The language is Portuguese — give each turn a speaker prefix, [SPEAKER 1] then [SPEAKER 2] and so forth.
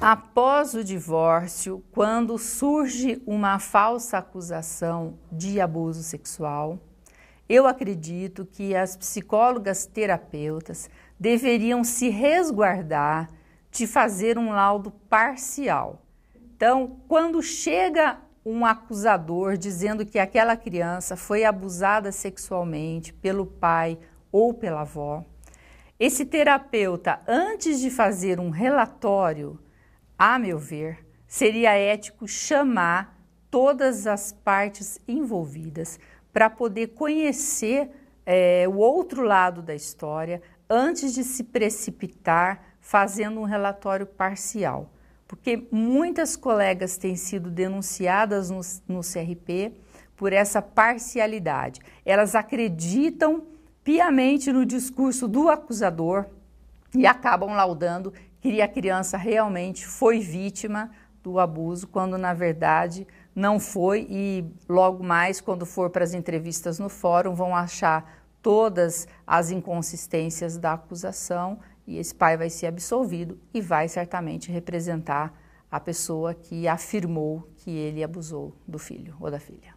[SPEAKER 1] Após o divórcio, quando surge uma falsa acusação de abuso sexual, eu acredito que as psicólogas terapeutas deveriam se resguardar de fazer um laudo parcial. Então, quando chega um acusador dizendo que aquela criança foi abusada sexualmente pelo pai ou pela avó, esse terapeuta, antes de fazer um relatório, a meu ver, seria ético chamar todas as partes envolvidas para poder conhecer é, o outro lado da história antes de se precipitar fazendo um relatório parcial. Porque muitas colegas têm sido denunciadas no, no CRP por essa parcialidade. Elas acreditam piamente no discurso do acusador e acabam laudando que a criança realmente foi vítima do abuso, quando na verdade não foi, e logo mais, quando for para as entrevistas no fórum, vão achar todas as inconsistências da acusação e esse pai vai ser absolvido e vai certamente representar a pessoa que afirmou que ele abusou do filho ou da filha.